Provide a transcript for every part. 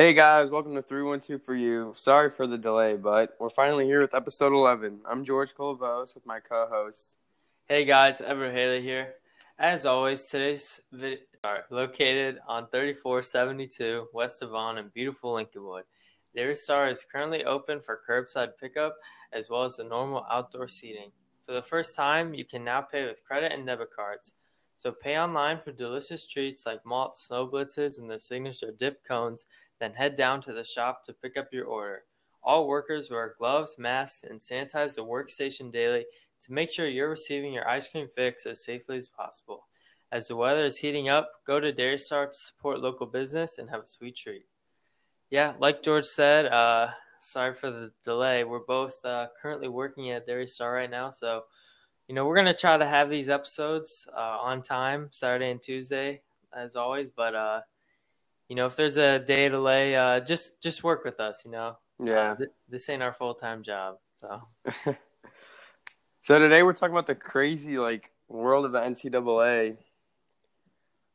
Hey guys, welcome to 312 for you. Sorry for the delay, but we're finally here with episode 11. I'm George Colavos with my co host. Hey guys, Everett Haley here. As always, today's video are located on 3472 West Devon in beautiful Lincolnwood. Dairy Star is currently open for curbside pickup as well as the normal outdoor seating. For the first time, you can now pay with credit and debit cards. So pay online for delicious treats like malt snow blitzes and their signature dip cones then head down to the shop to pick up your order. All workers wear gloves, masks, and sanitize the workstation daily to make sure you're receiving your ice cream fix as safely as possible. As the weather is heating up, go to Dairy Star to support local business and have a sweet treat. Yeah, like George said, uh, sorry for the delay. We're both uh, currently working at Dairy Star right now, so you know we're gonna try to have these episodes uh, on time, Saturday and Tuesday, as always. But uh, you know, if there's a day delay, uh, just just work with us. You know. Yeah. Uh, th- this ain't our full time job, so. so today we're talking about the crazy like world of the NCAA,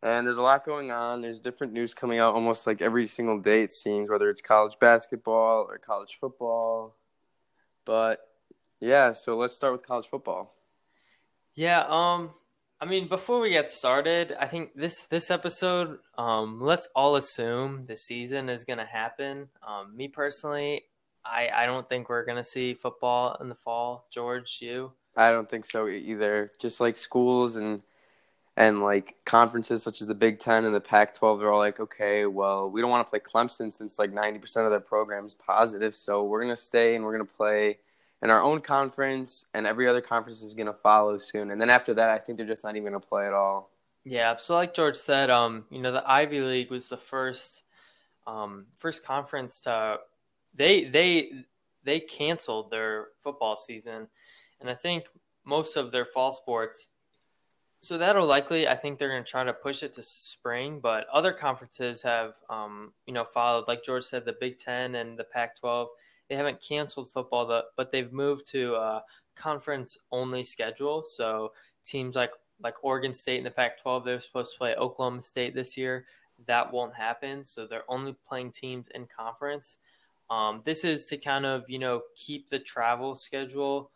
and there's a lot going on. There's different news coming out almost like every single day. It seems whether it's college basketball or college football, but yeah. So let's start with college football. Yeah. Um. I mean, before we get started, I think this this episode, um, let's all assume the season is going to happen. Um, me personally, I I don't think we're going to see football in the fall. George, you? I don't think so either. Just like schools and and like conferences such as the Big Ten and the Pac-12, they're all like, okay, well, we don't want to play Clemson since like 90% of their program is positive, so we're gonna stay and we're gonna play in our own conference, and every other conference is going to follow soon. And then after that, I think they're just not even going to play at all. Yeah. So, like George said, um, you know, the Ivy League was the first, um, first conference to they they they canceled their football season, and I think most of their fall sports. So that'll likely, I think they're going to try to push it to spring, but other conferences have, um, you know, followed. Like George said, the Big Ten and the Pac-12 they haven't canceled football, but they've moved to a conference only schedule. So teams like like Oregon State in the Pac-12, they're supposed to play Oklahoma State this year. That won't happen. So they're only playing teams in conference. Um, this is to kind of you know keep the travel schedule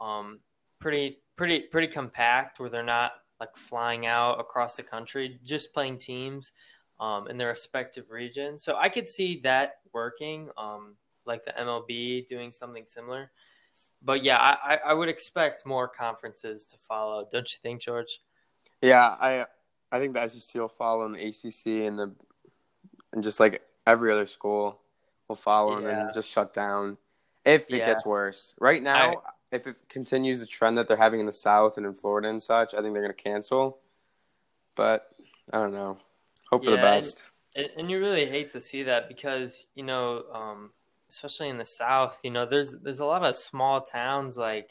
um, pretty pretty pretty compact, where they're not like flying out across the country, just playing teams um, in their respective region. So I could see that working. Um, like the MLB doing something similar. But yeah, I, I would expect more conferences to follow. Don't you think, George? Yeah, I I think the SEC will follow, and the ACC and the and just like every other school will follow, yeah. and then just shut down if it yeah. gets worse. Right now, I, if it continues the trend that they're having in the South and in Florida and such, I think they're going to cancel. But I don't know. Hope for yeah, the best. And, and, you really hate to see that because you know um, especially in the South, you know, there's there's a lot of small towns like,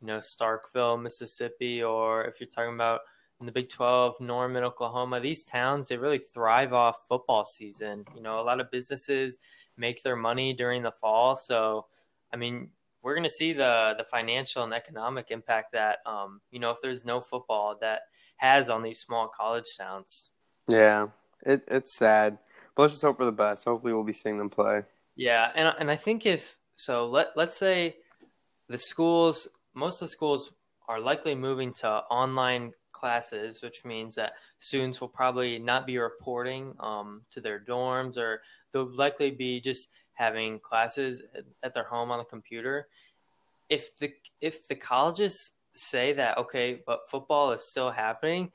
you know, Starkville, Mississippi, or if you're talking about in the Big 12, Norman, Oklahoma, these towns they really thrive off football season. You know, a lot of businesses make their money during the fall, so I mean, we're going to see the the financial and economic impact that um, you know if there's no football that has on these small college towns. Yeah, it, it's sad, but let's just hope for the best. Hopefully, we'll be seeing them play. Yeah, and and I think if so, let let's say the schools, most of the schools are likely moving to online classes, which means that students will probably not be reporting um, to their dorms, or they'll likely be just having classes at, their home on the computer. If the if the colleges say that okay, but football is still happening,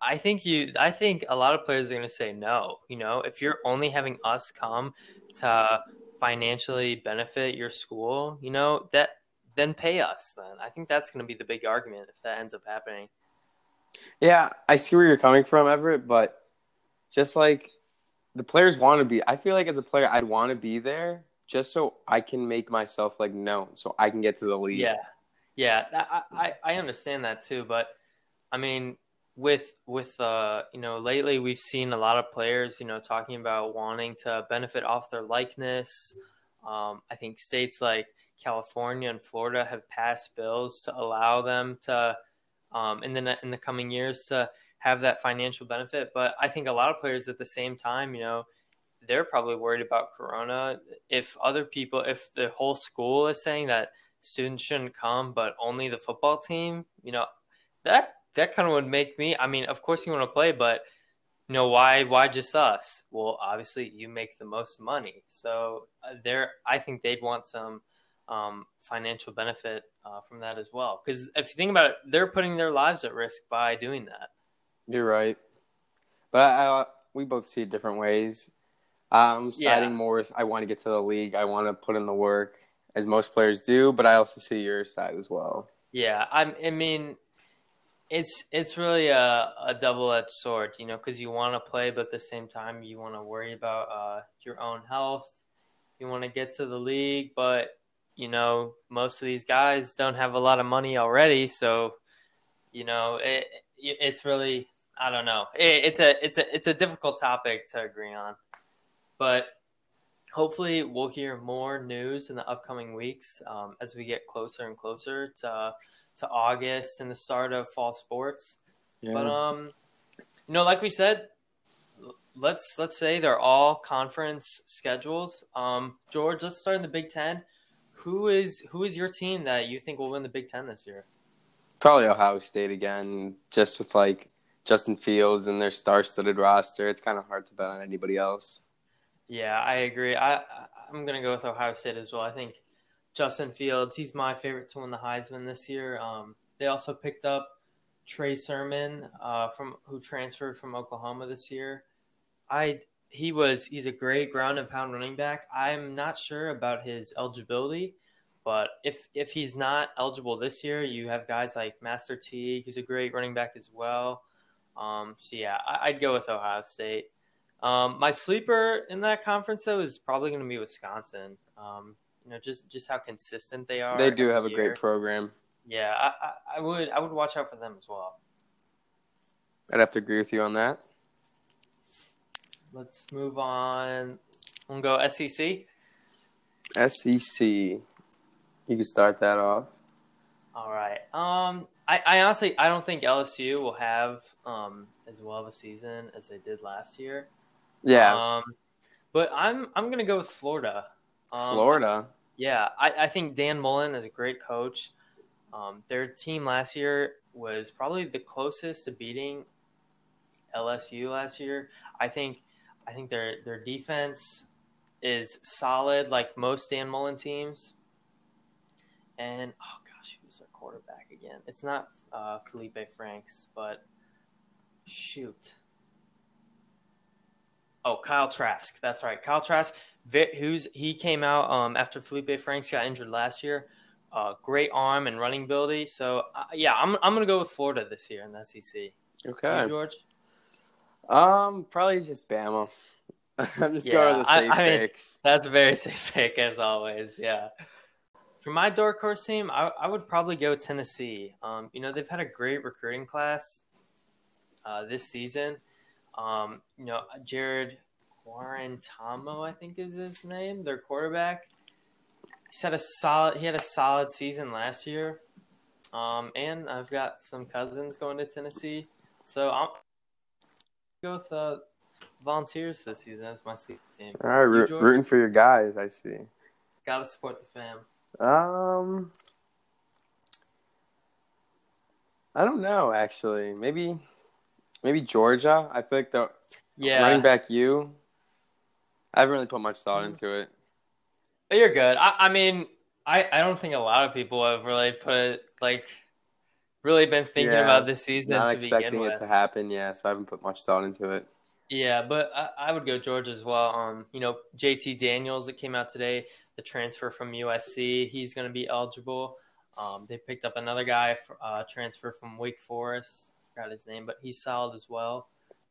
I think you. I think a lot of players are going to say no. You know, if you're only having us come to financially benefit your school, you know, that then pay us then. I think that's going to be the big argument if that ends up happening. Yeah, I see where you're coming from, Everett, but just like the players want to be, I feel like as a player, I'd want to be there just so I can make myself like known, so I can get to the league. Yeah, yeah, I I, I understand that too, but I mean, with with uh you know lately we've seen a lot of players you know talking about wanting to benefit off their likeness um, i think states like california and florida have passed bills to allow them to um, in the in the coming years to have that financial benefit but i think a lot of players at the same time you know they're probably worried about Corona. If other people, if the whole school is saying that students shouldn't come, but only the football team, you know, that that kind of would make me. I mean, of course you want to play, but you know why? Why just us? Well, obviously you make the most money, so uh, there. I think they'd want some um, financial benefit uh, from that as well. Because if you think about it, they're putting their lives at risk by doing that. You're right, but I, I, we both see it different ways. I'm siding yeah. more with I want to get to the league. I want to put in the work, as most players do. But I also see your side as well. Yeah, I'm, I mean, it's it's really a, a double edged sword, you know, because you want to play, but at the same time you want to worry about uh, your own health. You want to get to the league, but you know most of these guys don't have a lot of money already, so you know it, it's really I don't know. It, it's a it's a it's a difficult topic to agree on, but hopefully we'll hear more news in the upcoming weeks um, as we get closer and closer to to August and the start of fall sports. Yeah. But um, you know, like we said, let's let's say they're all conference schedules. Um, George, let's start in the Big Ten. Who is who is your team that you think will win the Big Ten this year? Probably Ohio State again, just with like Justin Fields and their star-studded roster. It's kind of hard to bet on anybody else. Yeah, I agree. I I'm gonna go with Ohio State as well. I think Justin Fields. He's my favorite to win the Heisman this year. Um, they also picked up Trey Sermon uh, from who transferred from Oklahoma this year. I he was he's a great ground and pound running back. I'm not sure about his eligibility, but if if he's not eligible this year, you have guys like Master Teague, who's a great running back as well. Um, so yeah, I, would go with Ohio State. Um, my sleeper in that conference though is probably going to be Wisconsin. Um, you know, just just how consistent they are. They do have a great program. Yeah, I, I, I would I would watch out for them as well. I'd have to agree with you on that. Let's move on. We'll go SEC. SEC. You can start that off. All right. Um, I, I honestly I don't think LSU will have um as well of a season as they did last year. Yeah. Um, but I'm I'm gonna go with Florida. Um, Florida. Yeah, I, I think Dan Mullen is a great coach. Um, their team last year was probably the closest to beating LSU last year. I think I think their their defense is solid, like most Dan Mullen teams. And oh gosh, who's their quarterback again? It's not uh, Feleipe Franks, but shoot. Oh, Kyle Trask. That's right, Kyle Trask who's he came out um, after Feleipe Franks got injured last year. Uh, great arm and running ability. So uh, yeah, I'm I'm gonna go with Florida this year in the SEC. Okay, you, George. Um, probably just Bama. I'm just yeah, going with the safe I, I mean, that's a very safe pick as always. Yeah. For my dark horse team, I, I would probably go Tennessee. Um, you know they've had a great recruiting class uh, this season. Um, you know Jarrett Guarantano, I think is his name, their quarterback. He's had a solid. He had a solid season last year, um, and I've got some cousins going to Tennessee, so I'm go with uh, Volunteers this season as my team. All right, root, rooting for your guys. I see. Got to support the fam. Um, I don't know. Actually, maybe, maybe Georgia. I feel like the yeah. running back you I haven't really put much thought mm-hmm. into it. You're good. I, I mean, I, I don't think a lot of people have really put like really been thinking yeah, about this season. Not expecting it to happen, yeah. So I haven't put much thought into it. Yeah, but I, I would go George as well. Um, you know, JT Daniels that came out today, the transfer from USC, he's going to be eligible. Um, they picked up another guy, for, uh, transfer from Wake Forest. I forgot his name, but he's solid as well.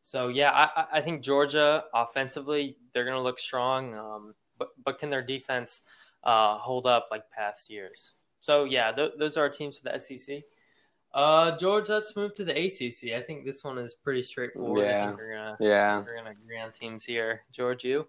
So yeah, I, I think Georgia offensively they're going to look strong, um, but but can their defense uh, hold up like past years? So yeah, th- those are our teams for the SEC. Uh, George, let's move to the ACC. I think this one is pretty straightforward. Yeah, we're gonna yeah we're gonna agree on teams here. George, you?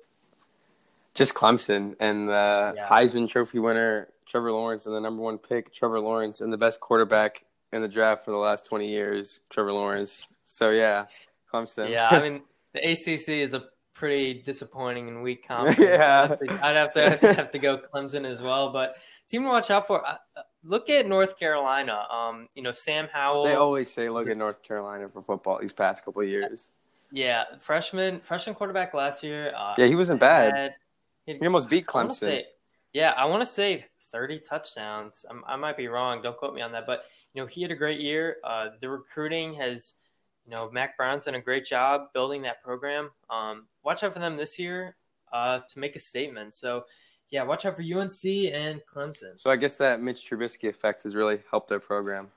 Just Clemson and the yeah. Heisman Trophy winner Trevor Lawrence and the number one pick Trevor Lawrence and the best quarterback in the draft for the last twenty years Trevor Lawrence. So yeah, Clemson. Yeah, I mean the ACC is a pretty disappointing and weak conference. yeah, I'd have, to, I'd have, to, have to, go Clemson as well. But team to watch out for. Uh, uh, look at North Carolina. Um, you know Sam Howell. They always say look at North Carolina for football these past couple of years. Yeah, freshman freshman quarterback last year. Uh, yeah, he wasn't bad. Had, he, he, almost beat Clemson. I say, yeah, I want to say 30 touchdowns. I'm, i might be wrong. Don't quote me on that. But, you know, he had a great year. Uh, the recruiting has, you know, Mack Brown's done a great job building that program. Um, watch out for them this year uh, to make a statement. So, yeah, watch out for UNC and Clemson. So I guess that Mitch Trubisky effect has really helped their program.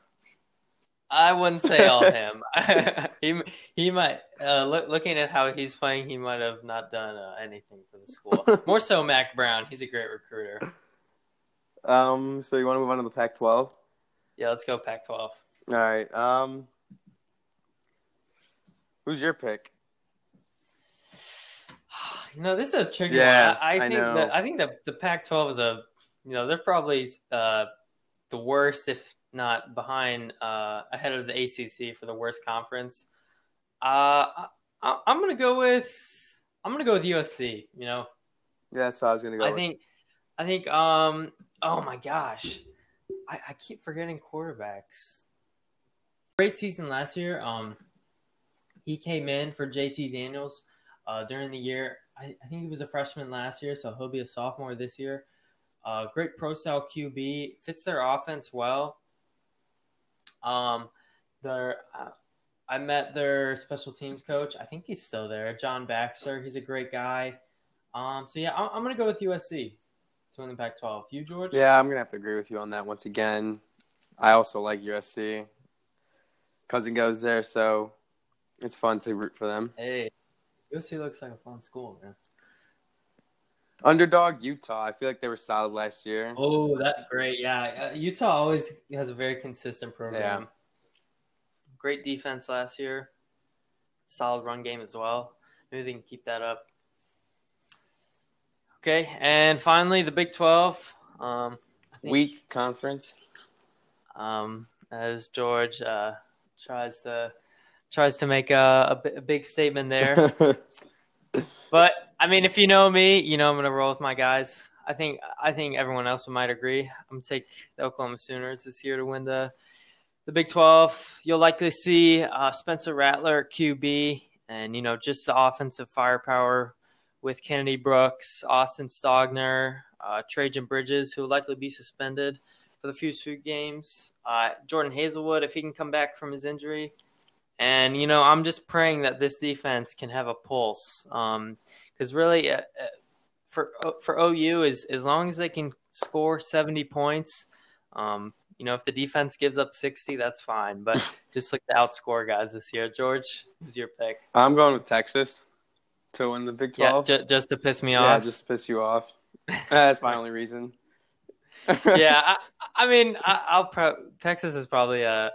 I wouldn't say all him. he he might uh, look, looking at how he's playing, he might have not done uh, anything for the school. More so, Mack Brown. He's a great recruiter. Um, so you want to move on to the Pac-12? Yeah, let's go Pac-12. All right. Um, who's your pick? You know, this is a tricky yeah, one. I, I think I that I think that the Pac-12 is a, you know, they're probably uh, the worst, if not behind, uh, ahead of the ACC for the worst conference. Uh, I, am gonna go with I'm gonna go with USC. You know. Yeah, that's what I was gonna go. I with. think, I think, um, oh my gosh, I, I keep forgetting quarterbacks. Great season last year. Um, he came in for JT Daniels uh, during the year. I, I, think he was a freshman last year, so he'll be a sophomore this year. Uh, great pro style QB fits their offense well. Um, their uh, I met their special teams coach. I think he's still there, John Baxter. He's a great guy. Um, so yeah, I'm, I'm gonna go with USC to win the Pac-12. You, George? Yeah, I'm gonna have to agree with you on that once again. I also like USC. Cousin goes there, so it's fun to root for them. Hey, USC looks like a fun school, man. Underdog Utah. I feel like they were solid last year. Oh, that's great. Yeah, uh, Utah always has a very consistent program. Yeah. Great defense last year. Solid run game as well. Maybe they can keep that up. Okay, and finally the Big Twelve. Um, Weak conference. Um, as George uh, tries to tries to make a, a, a big statement there. but I mean, if you know me, you know I'm gonna roll with my guys. I think I think everyone else might agree. I'm gonna take the Oklahoma Sooners this year to win the the Big 12. You'll likely see uh, Spencer Rattler QB, and you know just the offensive firepower with Kennedy Brooks, Austin Stogner, uh, Trejan Bridges, who will likely be suspended for the few games. Uh, Jadon Haselwood, if he can come back from his injury. And, you know, I'm just praying that this defense can have a pulse. Because um, really, uh, uh, for uh, for OU, is as long as they can score 70 points, um, you know, if the defense gives up 60, that's fine. But just look to outscore guys this year. George, who's your pick? I'm going with Texas to win the Big Twelve. Yeah, ju- just to piss me off. Yeah, just to piss you off. That's my only reason. yeah, I, I mean, I, will pro- Texas is probably a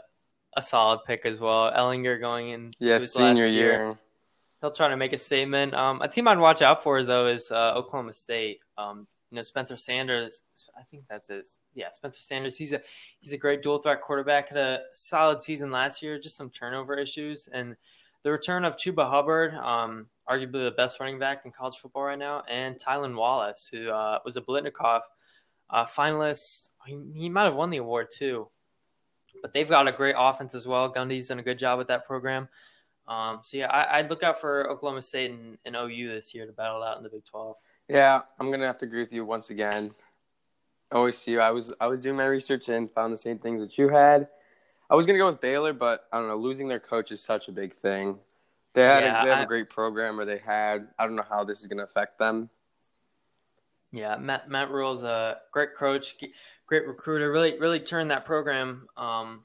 a solid pick as well. Ehlinger going in. Yeah, senior year. year. He'll try to make a statement. Um, a team I'd watch out for though is uh, Oklahoma State. Um, you know, Spencer Sanders. I think that's his. Yeah, Spencer Sanders. He's a he's a great dual threat quarterback. Had a solid season last year. Just some turnover issues and the return of Chuba Hubbard. Um, arguably the best running back in college football right now, and Tylan Wallace, who uh, was a Biletnikoff uh, finalist. He, he, might have won the award too. But they've got a great offense as well. Gundy's done a good job with that program. Um, so yeah, I, would look out for Oklahoma State and, and, OU this year to battle out in the Big Twelve. Yeah, I'm gonna have to agree with you once again. OSU, I was I was doing my research and found the same things that you had. I was gonna go with Baylor, but I don't know. Losing their coach is such a big thing. They had yeah, a, they have I, a great program, or they had. I don't know how this is going to affect them. Yeah, Matt Matt Rhule's a great coach, great recruiter. Really, really turned that program um,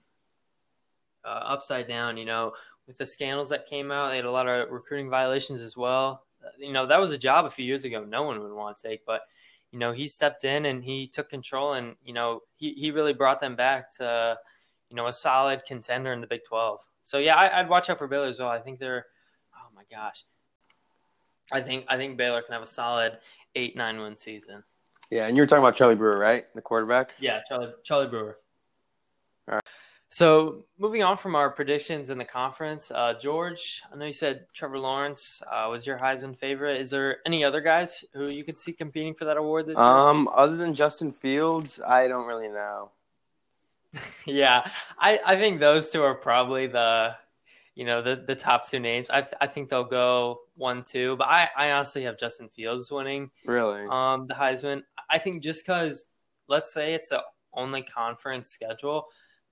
uh, upside down. You know, with the scandals that came out, they had a lot of recruiting violations as well. Uh, you know, that was a job a few years ago no one would want to take, but you know, he stepped in and he took control, and you know, he he really brought them back to you know a solid contender in the Big Twelve. So yeah, I, would watch out for Baylor as well. I think they're oh my gosh. I think I think Baylor can have a solid eight nine win season. Yeah, and you were talking about Charlie Brewer, right? The quarterback. Yeah, Charlie Charlie Brewer. All right. So moving on from our predictions in the conference, uh, George, I know you said Trevor Lawrence uh, was your Heisman favorite. Is there any other guys who you could see competing for that award this year? Um, other than Justin Fields, I don't really know. yeah, I, I think those two are probably the you know the the top two names. I th- I think they'll go one two, but I, I honestly have Justin Fields winning. Really? Um, the Heisman. I think just because let's say it's a only conference schedule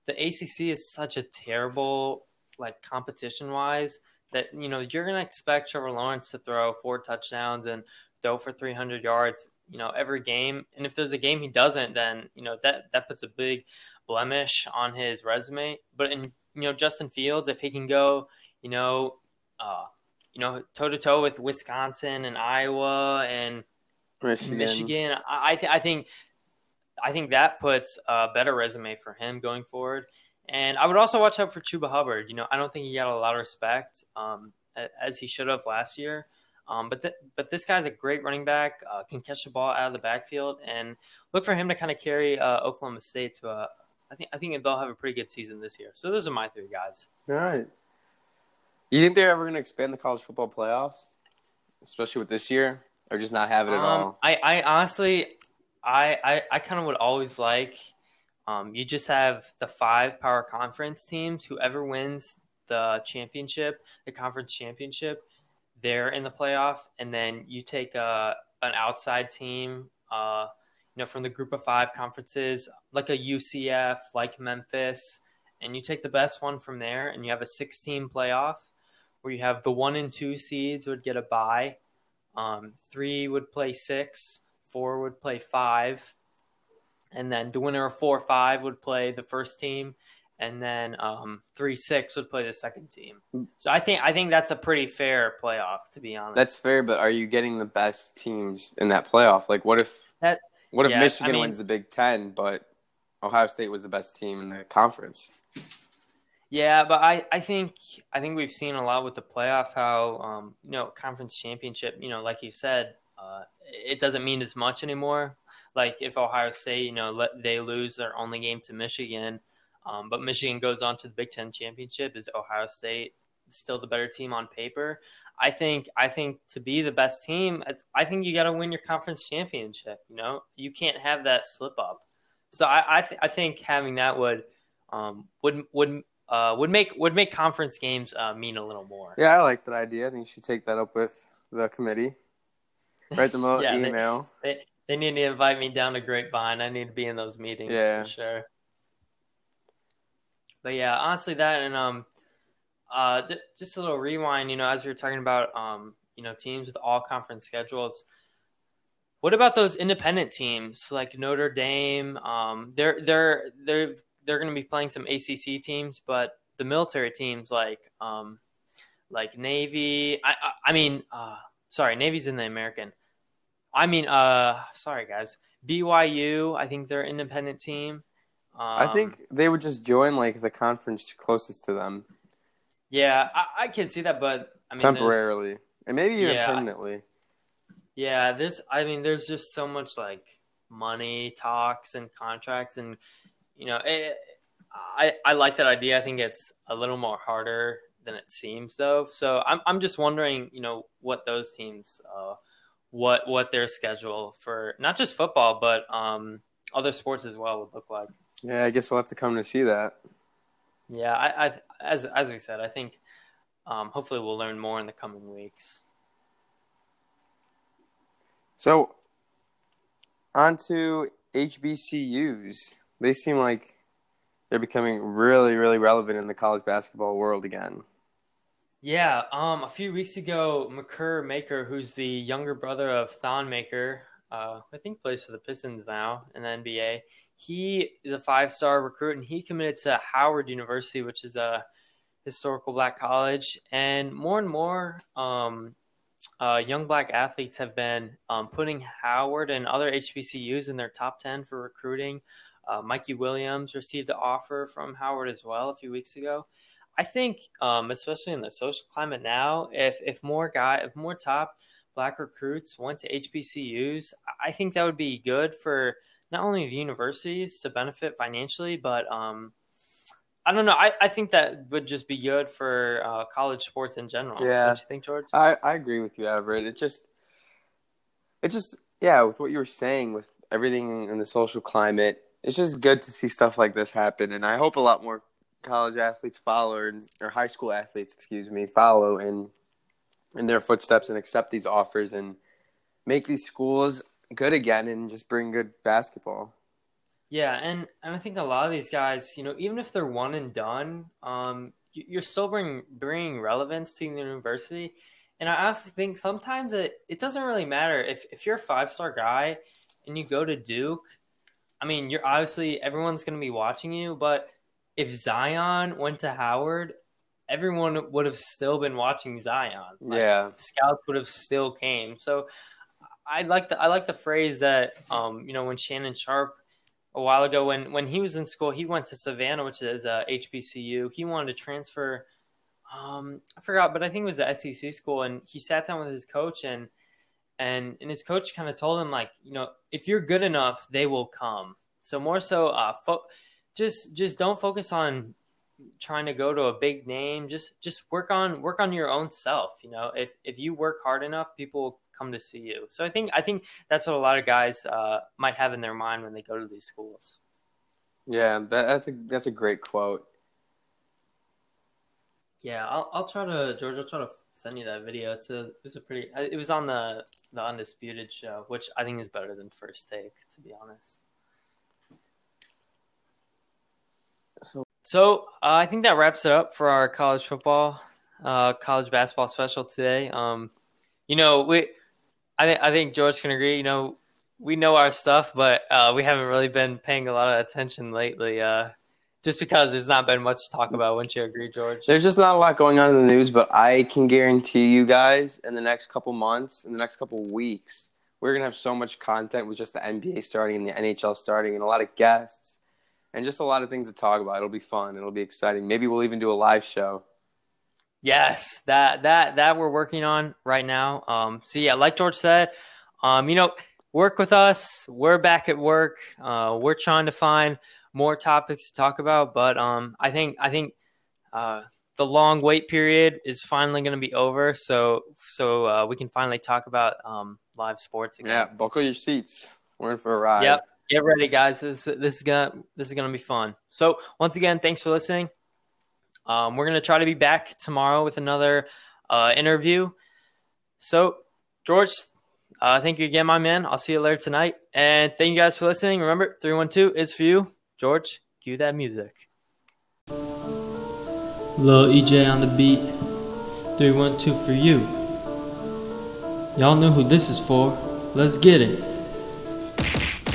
the ACC is such a terrible like competition wise that you know you're gonna expect Trevor Lawrence to throw four touchdowns and throw for 300 yards, you know, every game. And if there's a game he doesn't, then you know that that puts a big blemish on his resume. But in you know Justin Fields, if he can go, you know, uh, you know toe to toe with Wisconsin and Iowa and Michigan, Michigan I th- I think I think that puts a better resume for him going forward. And I would also watch out for Chuba Hubbard. You know, I don't think he got a lot of respect um, as he should have last year. Um, but th- but this guy's a great running back, uh, can catch the ball out of the backfield, and look for him to kind of carry uh, Oklahoma State to a. I think I think they'll have a pretty good season this year. So those are my three guys. All right. You think they're ever going to expand the college football playoffs, especially with this year, or just not have it at um, all? I, I honestly, I I, I kind of would always like um, you just have the five power conference teams. Whoever wins the championship, the conference championship, they're in the playoff, and then you take a uh, an outside team, uh, you know, from the group of five conferences, like a UCF, like Memphis, and you take the best one from there, and you have a six-team playoff where you have the one and two seeds would get a bye, um, three would play six four would play five, and then the winner of four five would play the first team, and then um, three six would play the second team. So I think I think that's a pretty fair playoff, to be honest. That's fair, but are you getting the best teams in that playoff? Like, what if that? What if yeah, Michigan I mean, wins the Big Ten, but Ohio State was the best team in the conference? Yeah, but I, I think I think we've seen a lot with the playoff how um, you know conference championship. You know, like you said, uh, it doesn't mean as much anymore. Like if Ohio State, you know, let, they lose their only game to Michigan, um, but Michigan goes on to the Big Ten championship, is Ohio State still the better team on paper? I think I think to be the best team, I think you got to win your conference championship. You know, you can't have that slip up. So I I, th- I think having that would um, would would uh, would make would make conference games uh, mean a little more. Yeah, I like that idea. I think you should take that up with the committee. Write them a yeah, email. They, they, they, need to invite me down to Grapevine. I need to be in those meetings yeah. for sure. But yeah, honestly, that and um, uh, just a little rewind. You know, as we were talking about um, you know, teams with all conference schedules. What about those independent teams like Notre Dame? Um, they're they're they're they're going to be playing some ACC teams, but the military teams like um, like Navy. I I, I mean, uh, sorry, Navy's in the American. I mean, uh, sorry guys, BYU. I think they're an independent team. Um, I think they would just join like the conference closest to them. Yeah, I, I can see that, but I mean, temporarily and maybe even yeah, permanently. Yeah, there's. I mean, there's just so much like money talks and contracts, and you know, it, I I like that idea. I think it's a little more harder than it seems, though. So I'm I'm just wondering, you know, what those teams. Uh, what what their schedule for not just football but um, other sports as well would look like. Yeah, I guess we'll have to come to see that. Yeah, I, I as as we said, I think um, hopefully we'll learn more in the coming weeks. So, on to HBCUs. They seem like they're becoming really, really relevant in the college basketball world again. Yeah, um, a few weeks ago, Makur Maker, who's the younger brother of Thon Maker, uh, I think plays for the Pistons now in the NBA. He is a five-star recruit, and he committed to Howard University, which is a historical black college. And more and more um, uh, young black athletes have been um, putting Howard and other HBCUs in their top ten for recruiting. Uh, Mikey Williams received an offer from Howard as well a few weeks ago. I think, um, especially in the social climate now, if if more guy, if more top black recruits went to HBCUs, I think that would be good for not only the universities to benefit financially, but um, I don't know. I, I think that would just be good for uh, college sports in general. Yeah. Don't you think, George? I, I agree with you, Everett. It just, it just, yeah, with what you were saying, with everything in the social climate, it's just good to see stuff like this happen. And I hope a lot more college athletes follow, or, high school athletes, excuse me, follow in in their footsteps and accept these offers and make these schools good again and just bring good basketball. Yeah, and, and I think a lot of these guys, you know, even if they're one and done, um, you're still bring, bringing relevance to the university. And I also think sometimes it, it doesn't really matter if, if you're a five star guy and you go to Duke. I mean, you're obviously everyone's going to be watching you, but if Zion went to Howard, everyone would have still been watching Zion. Like, yeah, scouts would have still came. So I like the I like the phrase that um, you know when Shannon Sharpe a while ago when when he was in school he went to Savannah which is a HBCU he wanted to transfer um, I forgot but I think it was a SEC school and he sat down with his coach and and and his coach kind of told him like you know if you're good enough they will come so more so uh fo- just just don't focus on trying to go to a big name just just work on work on your own self you know if if you work hard enough people will come to see you. So I think I think that's what a lot of guys uh, might have in their mind when they go to these schools. Yeah, that, that's a that's a great quote. Yeah, I'll I'll try to George. I'll try to send you that video. It's a it's a pretty. It was on the the undisputed show, which I think is better than First Take, to be honest. So, so uh, I think that wraps it up for our college football, uh, college basketball special today. Um, you know, we I, th- I think George can agree. You know, we know our stuff, but uh, we haven't really been paying a lot of attention lately. Uh, just because there's not been much to talk about. Wouldn't you agree, George? There's just not a lot going on in the news, but I can guarantee you guys in the next couple months, in the next couple weeks, we're gonna have so much content with just the NBA starting and the NHL starting, and a lot of guests, and just a lot of things to talk about. It'll be fun. It'll be exciting. Maybe we'll even do a live show. Yes, that that that we're working on right now. Um, so yeah, like George said, um, you know, work with us. We're back at work. Uh, we're trying to find more topics to talk about, but um, I think I think uh, the long wait period is finally going to be over. So so uh, we can finally talk about um, live sports again. Yeah, buckle your seats. We're in for a ride. Yep, get ready, guys. This this is gonna this is gonna be fun. So once again, thanks for listening. Um, we're going to try to be back tomorrow with another uh, interview. So, George, uh, thank you again, my man. I'll see you later tonight. And thank you guys for listening. Remember, 312 is for you. George, cue that music. Lil EJ on the beat. 312 for you. Y'all know who this is for. Let's get it.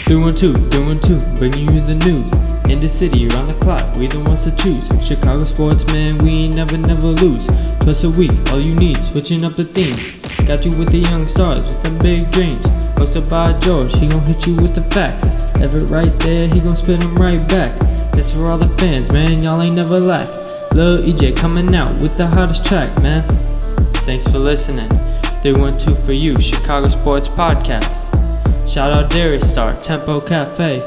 312, 312, bringing you the news. In the city, around the clock, we the ones to choose. Chicago sportsmen, we never, never lose. Twice a week, all you need, switching up the themes. Got you with the young stars, with the big dreams. Hosted by George, he gon' hit you with the facts. Everett right there, he gon' spit them right back. This for all the fans, man, y'all ain't never lack. Lil EJ coming out with the hottest track, man. Thanks for listening. 312 for you, Chicago Sports Podcast. Shout out Dairy Star, Tempo Cafe.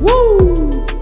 Woo!